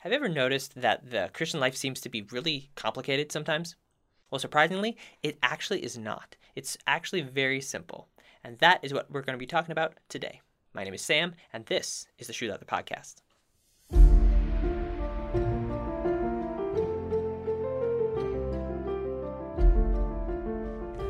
Have you ever noticed that the Christian life seems to be really complicated sometimes? Well, surprisingly, it actually is not. It's actually very simple. And that is what we're going to be talking about today. My name is Sam, and this is the Shoe Leather Podcast.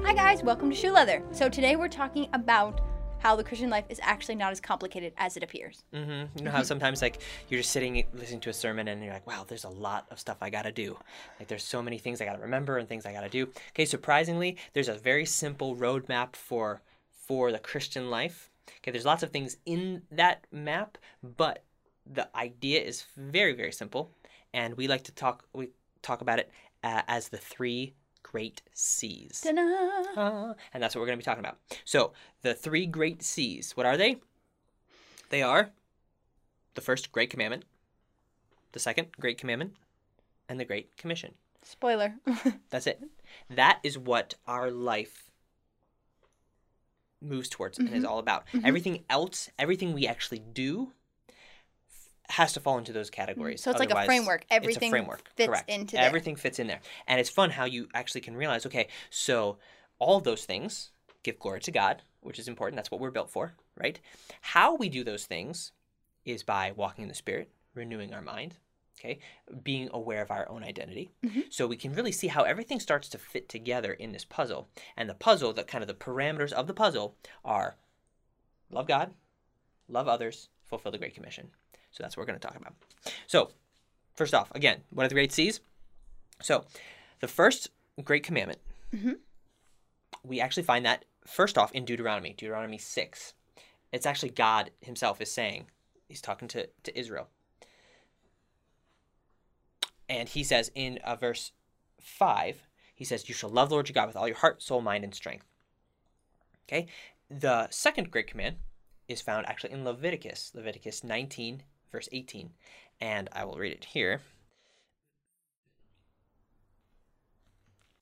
Hi, guys, welcome to Shoe Leather. So, today we're talking about how the Christian life is actually not as complicated as it appears. Mm-hmm. You know how sometimes like you're just sitting listening to a sermon and you're like, wow, there's a lot of stuff I got to do. Like there's so many things I got to remember and things I got to do. Okay, surprisingly, there's a very simple roadmap for for the Christian life. Okay, there's lots of things in that map, but the idea is very very simple, and we like to talk we talk about it uh, as the three great C's. Ah, and that's what we're going to be talking about. So, the three great C's, what are they? They are the first great commandment, the second great commandment, and the great commission. Spoiler. That's it. That is what our life moves towards and is all about. Everything else, everything we actually do, has to fall into those categories. So it's like a Otherwise, framework. it's a Everything framework. fits Correct. into there. Everything fits in there. And it's fun how you actually can realize, okay, so all those things give glory to God, which is important. That's what we're built for, right? How we do those things is by walking in the Spirit, renewing our mind, okay, being aware of our own identity. Mm-hmm. So we can really see how everything starts to fit together in this puzzle. And the puzzle, the kind of the parameters of the puzzle are love God, love others, fulfill the Great Commission. So that's what we're going to talk about. So, first off, again, what are the great C's? So, the first great commandment, Mhm. we actually find that first off in Deuteronomy, Deuteronomy 6. It's actually God Himself is saying, He's talking to, to Israel. And He says in uh, verse 5, He says, You shall love the Lord your God with all your heart, soul, mind, and strength. Okay? The second great command is found actually in Leviticus, Leviticus 19, verse 18. And I will read it here.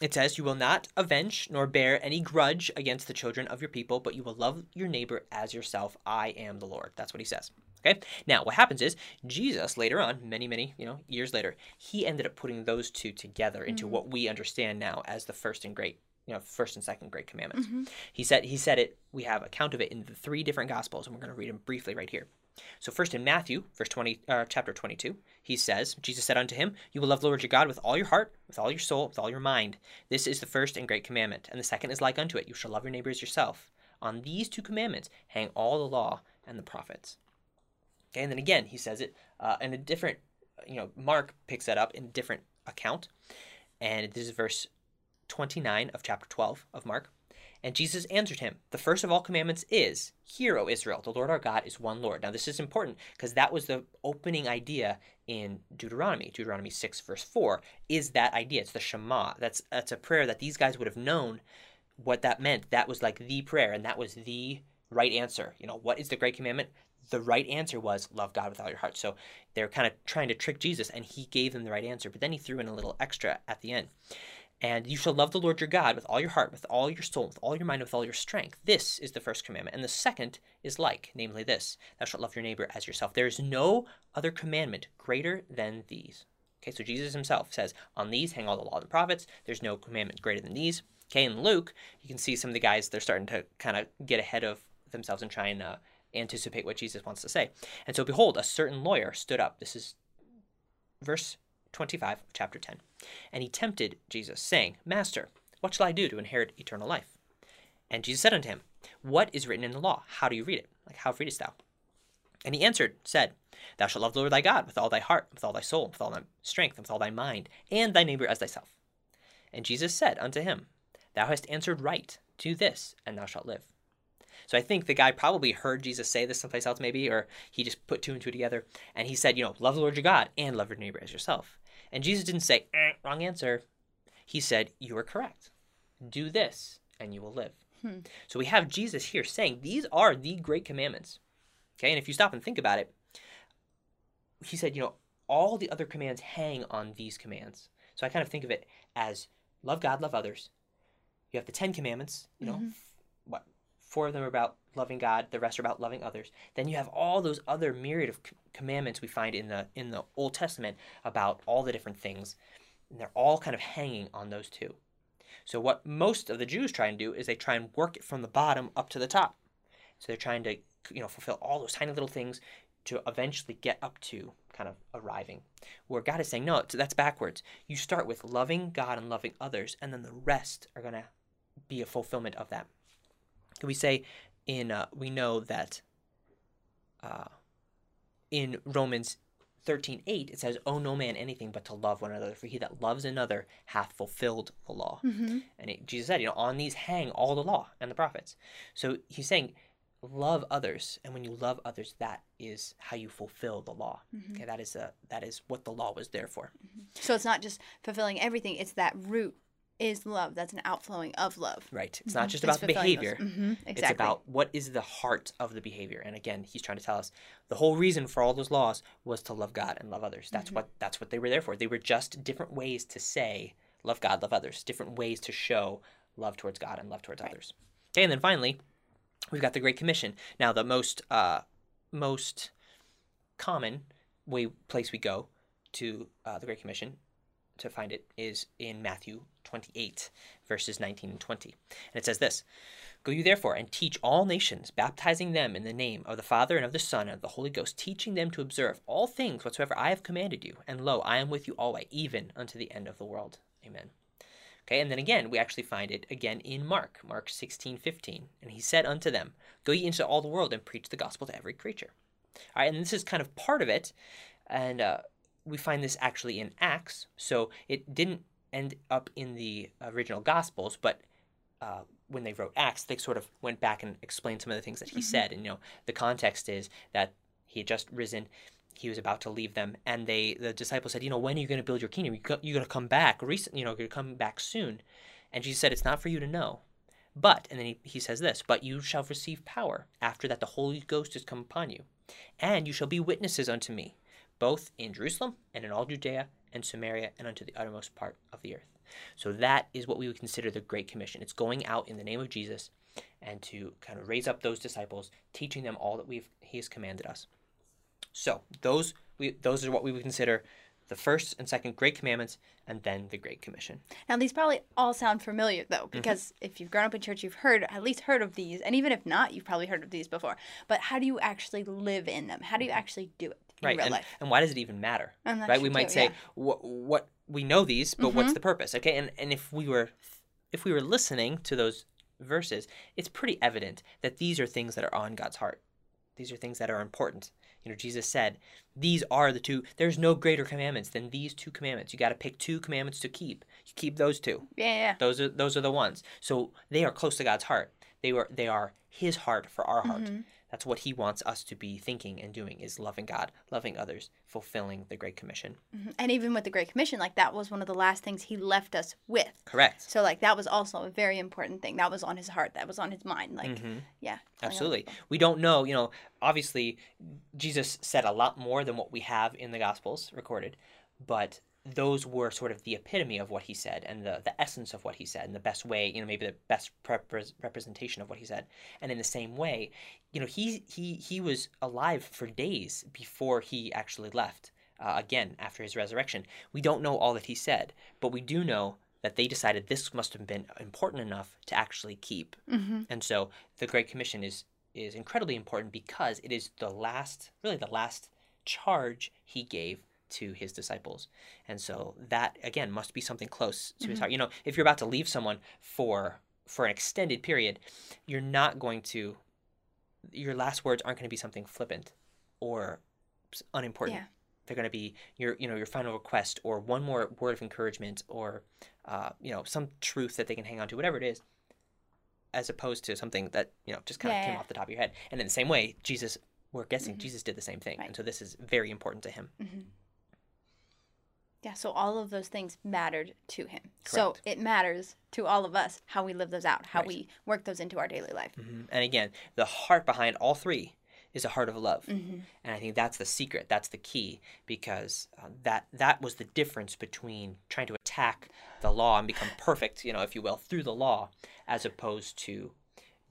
It says, You will not avenge nor bear any grudge against the children of your people, but you will love your neighbor as yourself. I am the Lord. That's what he says. Okay? Now, what happens is Jesus later on, many, many, you know, years later, he ended up putting those two together into mm-hmm. what we understand now as the first and great, you know, first and second great commandments. Mm-hmm. He said he said it, we have account of it in the three different gospels, and we're going to read them briefly right here. So first in Matthew, verse 20, uh, chapter 22, he says, Jesus said unto him, You will love the Lord your God with all your heart, with all your soul, with all your mind. This is the first and great commandment. And the second is like unto it, You shall love your neighbor as yourself. On these two commandments hang all the law and the prophets. Okay, and then again, he says it uh, in a different, you know, Mark picks that up in a different account. And this is verse 29 of chapter 12 of Mark. And Jesus answered him, The first of all commandments is, Hear, O Israel, the Lord our God is one Lord. Now, this is important because that was the opening idea in Deuteronomy. Deuteronomy 6, verse 4, is that idea. It's the Shema. That's, that's a prayer that these guys would have known what that meant. That was like the prayer, and that was the right answer. You know, what is the great commandment? The right answer was love God with all your heart. So they're kind of trying to trick Jesus, and he gave them the right answer, but then he threw in a little extra at the end. And you shall love the Lord your God with all your heart, with all your soul, with all your mind, with all your strength. This is the first commandment. And the second is like, namely this Thou shalt love your neighbor as yourself. There is no other commandment greater than these. Okay, so Jesus himself says, On these hang all the law and the prophets. There's no commandment greater than these. Okay, in Luke, you can see some of the guys, they're starting to kind of get ahead of themselves and try and uh, anticipate what Jesus wants to say. And so, behold, a certain lawyer stood up. This is verse 25 of chapter 10. And he tempted Jesus, saying, Master, what shall I do to inherit eternal life? And Jesus said unto him, What is written in the law? How do you read it? Like, how readest thou? And he answered, said, Thou shalt love the Lord thy God with all thy heart, with all thy soul, with all thy strength, and with all thy mind, and thy neighbor as thyself. And Jesus said unto him, Thou hast answered right. Do this, and thou shalt live. So I think the guy probably heard Jesus say this someplace else, maybe, or he just put two and two together. And he said, you know, love the Lord your God and love your neighbor as yourself. And Jesus didn't say, eh, wrong answer. He said, you are correct. Do this, and you will live. Hmm. So we have Jesus here saying these are the great commandments. Okay, and if you stop and think about it, he said, you know, all the other commands hang on these commands. So I kind of think of it as love God, love others. You have the Ten Commandments, you know, Mhm. what four of them are about loving God, the rest are about loving others. Then you have all those other myriad of commandments we find in the in the Old Testament about all the different things, and they're all kind of hanging on those two. So what most of the Jews try and do is they try and work it from the bottom up to the top. So they're trying to you know fulfill all those tiny little things to eventually get up to kind of arriving. Where God is saying, no, that's backwards. You start with loving God and loving others, and then the rest are going to be a fulfillment of that. We say in, uh, we know that uh, in Romans 13 8, it says, Owe no man anything but to love one another, for he that loves another hath fulfilled the law. Mm-hmm. And it, Jesus said, you know, on these hang all the law and the prophets. So he's saying, love others and when you love others that is how you fulfill the law Mm-hmm. okay that is a that is what the law was there for So it's not just fulfilling everything; it's that root is love. That's an outflowing of love. right. It's not just It's about the behavior those- Mhm, it's about what is the heart of the behavior. And again he's trying to tell us the whole reason for all those laws was to love god and love others. That's what that's what they were there for. They were just different ways to say love god love others. Different ways to show love towards god and love towards others. Okay and then finally we've got the great commission. Now the most uh most common way place we go to uh, the great commission to find it is in Matthew 28, verses 19 and 20. And it says this Go you therefore and teach all nations, baptizing them in the name of the Father and of the Son and of the Holy Ghost, teaching them to observe all things whatsoever I have commanded you. And lo, I am with you always, even unto the end of the world. Amen. Okay, and then again, we actually find it again in Mark, Mark 16, 15. And he said unto them, Go ye into all the world and preach the gospel to every creature. All right, and this is kind of part of it. And uh, we find this actually in Acts. So it didn't end up in the original Gospels, but uh, when they wrote Acts, they sort of went back and explained some of the things that he said. And you know, the context is that he had just risen, he was about to leave them, and they the disciples said, you know, when are you going to build your kingdom? You go, you're going to come back recent, you know, you're going to come back soon. And Jesus said, it's not for you to know. But, and then he, he says this, but you shall receive power after that the Holy Ghost is come upon you, and you shall be witnesses unto me, both in Jerusalem and in all Judea and Samaria and unto the uttermost part of the earth. So that is what we would consider the Great Commission. It's going out in the name of Jesus and to kind of raise up those disciples, teaching them all that we've He has commanded us. So those we those are what we would consider the first and second Great Commandments, and then the Great Commission. Now these probably all sound familiar Mm-hmm. though, because if you've grown up in church, you've heard at least heard of these, and even if not, you've probably heard of these before. But how do you actually live in them? How do you actually do it right and, life? and why does it even matter right? we might too, say yeah. what what we know these but what's Mhm. the purpose? Okay and and if we were if we were listening to those verses it's pretty evident that these are things that are on god's heart. These are things that are important. You know jesus said these are the two there's no greater commandments than these two commandments. You got to pick two commandments to keep. You keep those two. Yeah, yeah, those are those are the ones. So they are close to god's heart. They were they are his heart for our heart. Mhm. That's what he wants us to be thinking and doing is loving God, loving others, fulfilling the Great Commission. Mhm. And even with the Great Commission, like that was one of the last things he left us with. Correct. So like that was also a very important thing. That was on his heart. That was on his mind. Like Mhm. yeah, Absolutely. We don't know, you know, obviously Jesus said a lot more than what we have in the Gospels recorded, but those were sort of the epitome of what he said and the, the essence of what he said and the best way, you know, maybe the best repre- representation of what he said. And in the same way, you know, he he he was alive for days before he actually left. Uh, again, after his resurrection, we don't know all that he said, but we do know that they decided this must have been important enough to actually keep. Mhm. And so the Great Commission is is incredibly important because it is the last, really the last charge he gave to his disciples. And so that again must be something close to his heart. You know, if you're about to leave someone for for an extended period, you're not going to your last words aren't going to be something flippant or unimportant. Yeah. They're going to be your, you know, your final request or one more word of encouragement or, uh, you know, some truth that they can hang on to, whatever it is, as opposed to something that you know just kind of came yeah. off the top of your head. And in the same way, Jesus, we're guessing Mhm. Jesus did the same thing, Right. and so this is very important to him. Mhm. Yeah, so all of those things mattered to him. So it matters to all of us how we live those out, how Right. we work those into our daily life. hmm And again, the heart behind all three is a heart of love. hmm And I think that's the secret. That's the key because uh, that that was the difference between trying to attack the law and become perfect, you know, if you will, through the law, as opposed to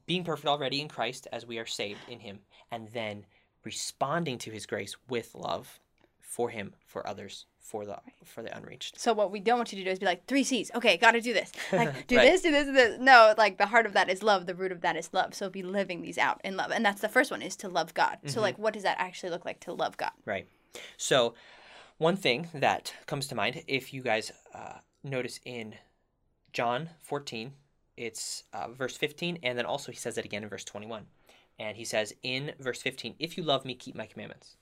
being perfect already in Christ as we are saved in Him, and then responding to His grace with love for Him, for others, for the for the unreached. So what we don't want you to do is be like three C's. Okay, got to do this. Like do Right. this, do this, do this. No, like the heart of that is love. The root of that is love. So be living these out in love, and that's the first one is to love God. Mm-hmm. So like, what does that actually look like to love God? Right. So, one thing that comes to mind, if you guys uh, notice in John 14, it's uh, verse 15, and then also he says it again in verse 21. And he says in verse 15, If you love me, keep my commandments.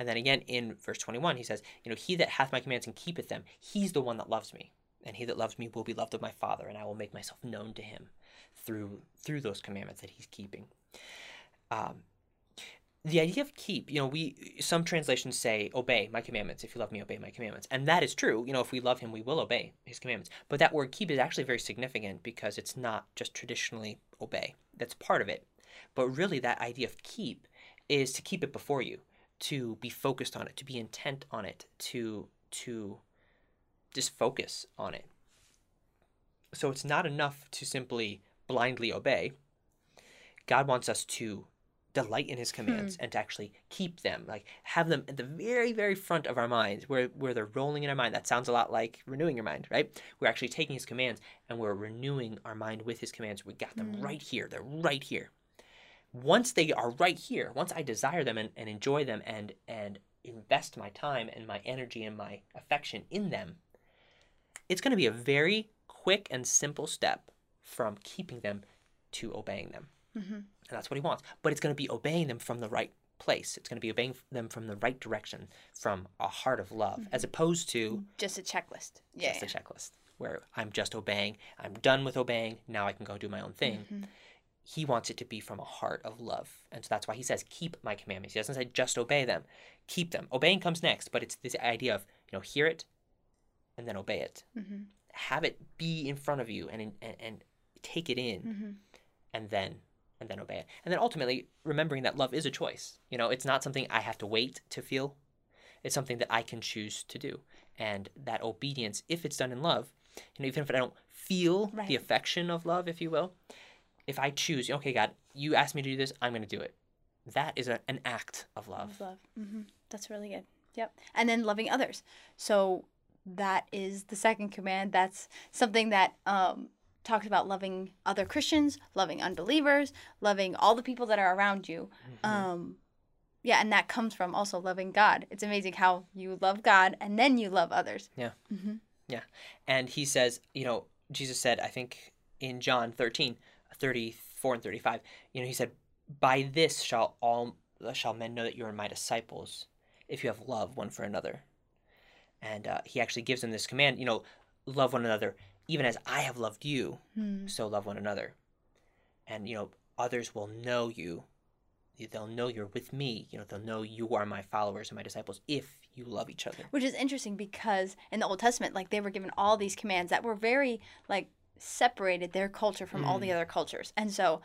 And then again in verse 21, he says, You know, he that hath my commands and keepeth them, he's the one that loves me. And he that loves me will be loved of my Father, and I will make myself known to him through through those commandments that he's keeping. Um, the idea of keep, you know, we some translations say obey my commandments. If you love me, obey my commandments, and that is true. You know, if we love him, we will obey his commandments. But that word keep is actually very significant because it's not just traditionally obey. That's part of it, but really that idea of keep is to keep it before you, to be focused on it, to be intent on it, to to just focus on it. So it's not enough to simply blindly obey. God wants us to delight in his commands hmm. and to actually keep them like have them at the very very front of our minds where where they're rolling in our mind. That sounds a lot like renewing your mind right? We're actually taking his commands and we're renewing our mind with his commands. We got them hmm. right here. They're right here once they are right here once i desire them and, and enjoy them and and invest my time and my energy and my affection in them it's going to be a very quick and simple step from keeping them to obeying them Mm-hmm. and that's what he wants. But it's going to be obeying them from the right place. It's going to be obeying them from the right direction, from a heart of love, as opposed to Just a checklist. Yeah. just a checklist where I'm just obeying. I'm done with obeying. Now I can go do my own thing. Mhm. He wants it to be from a heart of love, and so that's why he says, "Keep my commandments." He doesn't say just obey them. Keep them. Obeying comes next, but it's this idea of you know hear it, and then obey it. Mhm. Have it be in front of you, and and, and take it in Mhm. and then and then obey it. And then ultimately remembering that love is a choice. You know, it's not something I have to wait to feel. It's something that I can choose to do. And that obedience, if it's done in love, you know, even if I don't feel Right. the affection of love, if you will, if I choose, okay, God, you asked me to do this, I'm going to do it. That is a, an act of love. Of love. hmm That's really good. Yep. And then loving others. So that is the second command. That's something that um, talks about loving other Christians, loving unbelievers, loving all the people that are around you. Mhm. Um, yeah, and that comes from also loving God. It's amazing how you love God and then you love others. Yeah. hmm Yeah. And he says, you know, Jesus said, I think in John 13, 34 and 35, you know, he said, By this shall all shall men know that you are my disciples, if you have love one for another. And uh, he actually gives them this command, you know, love one another, even as I have loved you, Hmm. so love one another. And, you know, others will know you. They'll know you're with me. You know, they'll know you are my followers and my disciples if you love each other. Which is interesting because in the Old Testament, like they were given all these commands that were very like separated their culture from all the other cultures. And so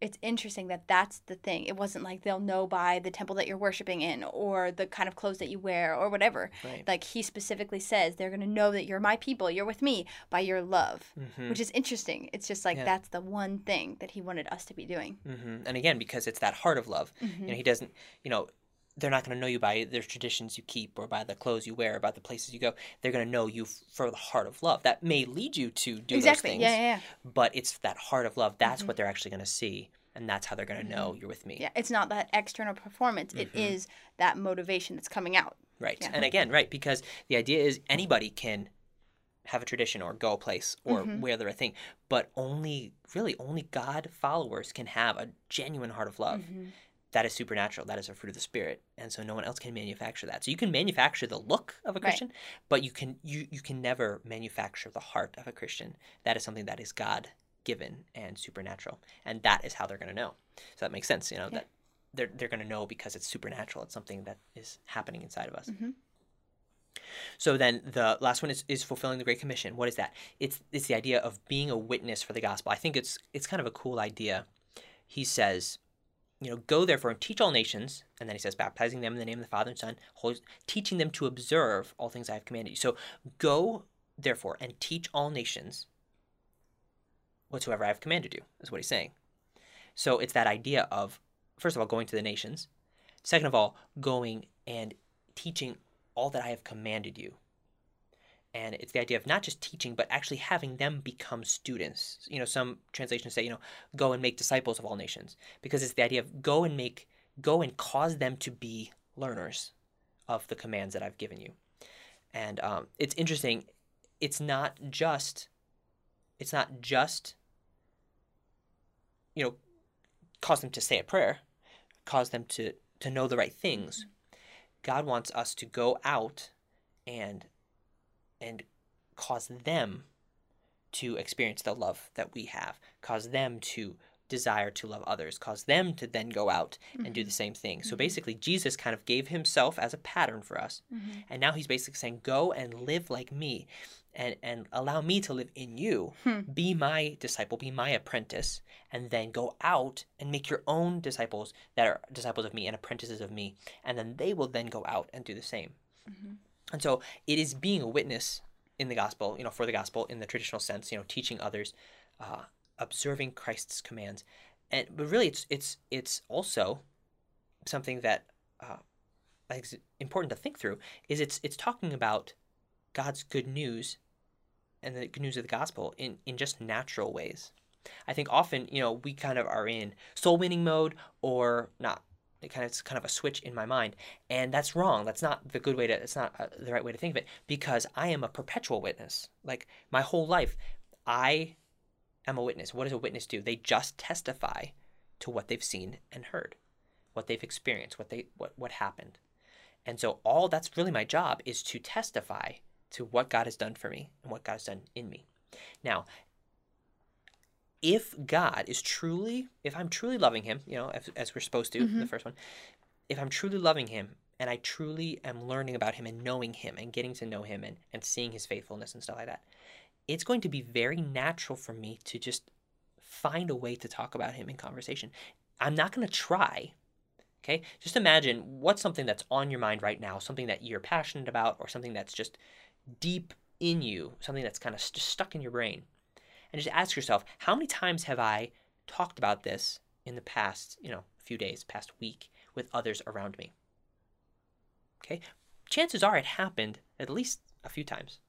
it's interesting that that's the thing. It wasn't like they'll know by the temple that you're worshiping in or the kind of clothes that you wear or whatever. Right. Like he specifically says they're going to know that you're my people, you're with me by your love, Mhm. which is interesting. It's just like Yeah. that's the one thing that he wanted us to be doing. hmm And again, because it's that heart of love, you know, he doesn't, you know, they're not going to know you by the traditions you keep or by the clothes you wear or by the places you go. They're going to know you f- for the heart of love. That may lead you to do exactly. those things, Yeah, yeah, yeah. but it's that heart of love. That's what mm-hmm. they're actually going to see, and that's how they're going to know mm-hmm. you're with me. Yeah, it's not that external performance. It mm-hmm. is that motivation that's coming out. Right. Yeah. And again, right, because the idea is anybody can have a tradition or go a place or Mm-hmm. wear the right thing, but only, really, only God followers can have a genuine heart of love. Mm-hmm. That is supernatural. That is a fruit of the spirit, and so no one else can manufacture that. So you can manufacture the look of a Right. Christian, but you can you you can never manufacture the heart of a Christian. That is something that is God given and supernatural, and that is how they're going to know. So that makes sense, you know Yeah. that they're they're going to know because it's supernatural. It's something that is happening inside of us. Mhm. So then the last one is, is fulfilling the Great Commission. What is that? It's it's the idea of being a witness for the gospel. I think it's it's kind of a cool idea. He says, you know, go therefore and teach all nations, and then he says, baptizing them in the name of the Father and Son, teaching them to observe all things I have commanded you. So go therefore and teach all nations. whatsoever I have commanded you, is what he's saying. So it's that idea of, first of all, going to the nations. Second of all, going and teaching all that I have commanded you. And it's the idea of not just teaching, but actually having them become students. You know, some translations say, you know, go and make disciples of all nations, because it's the idea of go and make, go and cause them to be learners of the commands that I've given you. And um, it's interesting. It's not just, it's not just, you know, cause them to say a prayer, cause them to to know the right things. God wants us to go out and and cause them to experience the love that we have, cause them to desire to love others, cause them to then go out and do mm-hmm. the same thing. So mm-hmm. basically, Jesus kind of gave himself as a pattern for us. Mm-hmm. And now he's basically saying, Go and live like me and, and allow me to live in you. Hmm. Be my disciple, be my apprentice, and then go out and make your own disciples that are disciples of me and apprentices of me. And then they will then go out and do the same. And so it is being a witness in the gospel, you know, for the gospel in the traditional sense, you know, teaching others, uh, observing Christ's commands, and but really, it's it's it's also something that uh, I think is important to think through. Is it's it's talking about God's good news and the good news of the gospel in in just natural ways. I think often, you know, we kind of are in soul winning mode or not kind of it's kind of a switch in my mind. And that's wrong. That's not the good way to it's not uh, the right way to think of it because i am a perpetual witness. Like my whole life i am a witness. What does a witness do? They just testify to what they've seen and heard what they've experienced what they what what happened. And so all that's really my job is to testify to what god has done for me and what god has done in me. Now if God is truly, if I'm truly loving Him, you know, as, as we're supposed to, the mm-hmm. first one, if I'm truly loving Him and I truly am learning about Him and knowing Him and getting to know Him and, and seeing His faithfulness and stuff like that, it's going to be very natural for me to just find a way to talk about Him in conversation. I'm not going to try. Okay, just imagine what's something that's on your mind right now, something that you're passionate about, or something that's just deep in you, something that's kind of just stuck in your brain and just ask yourself how many times have i talked about this in the past you know few days past week with others around me? Okay? Chances are it happened at least a few times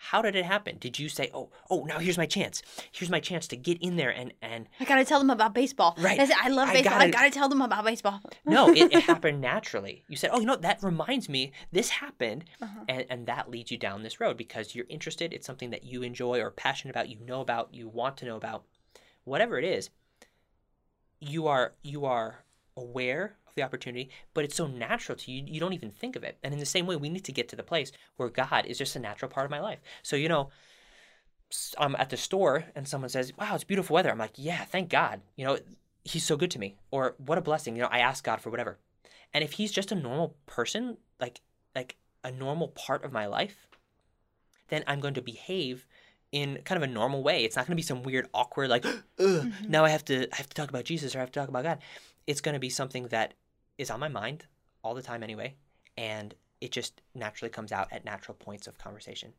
how did it happen did you say oh oh now here's my chance here's my chance to get in there and and I gotta tell them about baseball. Right. I, love baseball. I gotta- gotta tell them about baseball. no it, it happened naturally you said oh you know that reminds me this happened Uh-huh. and, and that leads you down this road because you're interested it's something that you enjoy or passionate about you know about you want to know about whatever it is you are you are aware the opportunity but it's so natural to you you don't even think of it. And in the same way we need to get to the place where god is just a natural part of my life. So you know I'm at the store and someone says wow it's beautiful weather. I'm like yeah thank god. You know he's so good to me. Or what a blessing. You know i ask god for whatever. And if he's just a normal person like like a normal part of my life then i'm going to behave in kind of a normal way. It's not going to be some weird awkward like Ugh, mm-hmm. now i have to i have to talk about jesus or i have to talk about god. It's going to be something that is on my mind all the time anyway and it just naturally comes out at natural points of conversation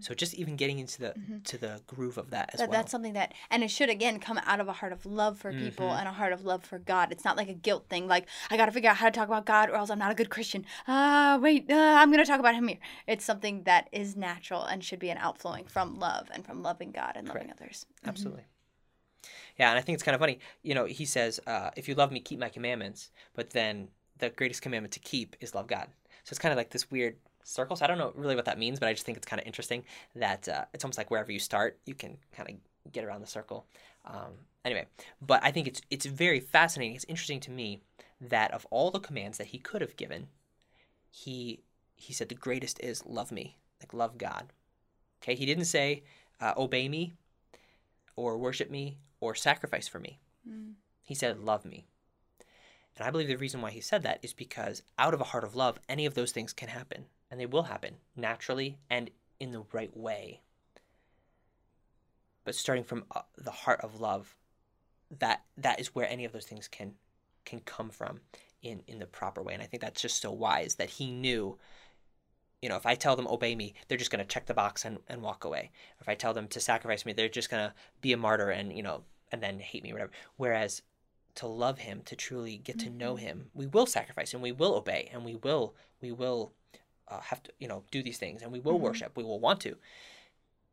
so just even getting into the to the groove of that as That, well That's something that, and it should again come out of a heart of love for people Mm-hmm. and a heart of love for God. It's not like a guilt thing, like I got to figure out how to talk about God, or else I'm not a good Christian. Ah, wait, uh, I'm gonna talk about Him here. It's something that is natural and should be an outflowing from love and from loving God and loving others. Absolutely. Yeah, and I think it's kind of funny. You know, he says, uh, "If you love me, keep my commandments." But then the greatest commandment to keep is love God. So it's kind of like this weird circle. So I don't know really what that means, but I just think it's kind of interesting that uh, it's almost like wherever you start, you can kind of get around the circle. Um, anyway, but I think it's it's very fascinating. It's interesting to me that of all the commands that he could have given, he he said the greatest is love me, like love God. Okay, he didn't say uh, obey me or worship me or sacrifice for me. He said, Love me. And I believe the reason why he said that is because out of a heart of love, any of those things can happen. And they will happen naturally and in the right way. But starting from uh, the heart of love, that that is where any of those things can can come from in in the proper way. And I think that's just so wise that he knew you know, if I tell them obey me, they're just going to check the box and, and walk away. If I tell them to sacrifice me, they're just going to be a martyr and, you know, and then hate me, whatever. Whereas to love him, to truly get to know Mm-hmm. him, we will sacrifice and we will obey and we will, we will uh, have to, you know, do these things and we will Mhm. worship. We will want to.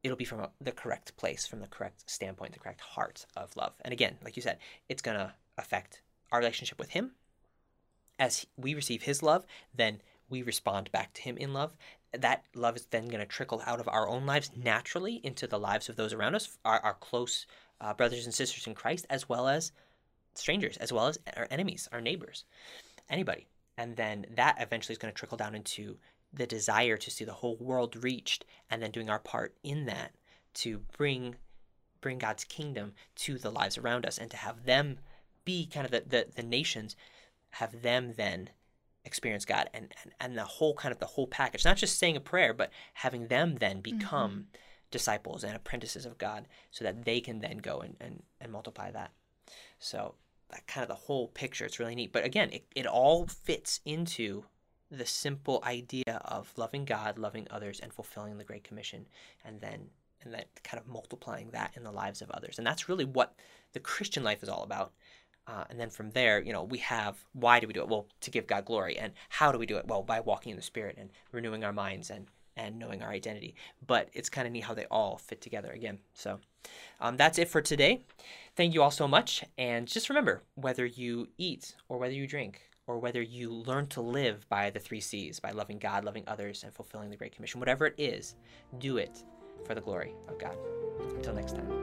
It'll be from a, the correct place, from the correct standpoint, the correct heart of love. And again, like you said, it's going to affect our relationship with him. As we receive his love, then we respond back to him in love. That love is then going to trickle out of our own lives naturally into the lives of those around us, our, our close uh, brothers and sisters in Christ, as well as strangers, as well as our enemies, our neighbors, anybody. And then that eventually is going to trickle down into the desire to see the whole world reached, and then doing our part in that to bring bring God's kingdom to the lives around us, and to have them be kind of the the, the nations, have them then experience God and, and and the whole kind of the whole package, not just saying a prayer, but having them then become mm-hmm. disciples and apprentices of God, so that they can then go and and, and multiply that. So that kind of the whole picture. It's really neat. But again, it, it all fits into the simple idea of loving God, loving others, and fulfilling the Great Commission, and then and then kind of multiplying that in the lives of others. And that's really what the Christian life is all about. Uh, and then from there, you know, we have why do we do it? Well, to give God glory. And how do we do it? Well, by walking in the Spirit and renewing our minds and and knowing our identity. But it's kind of neat how they all fit together again. So um, that's it for today. Thank you all so much. And just remember whether you eat or whether you drink or whether you learn to live by the three C's, by loving God, loving others, and fulfilling the Great Commission, whatever it is, do it for the glory of God. Until next time.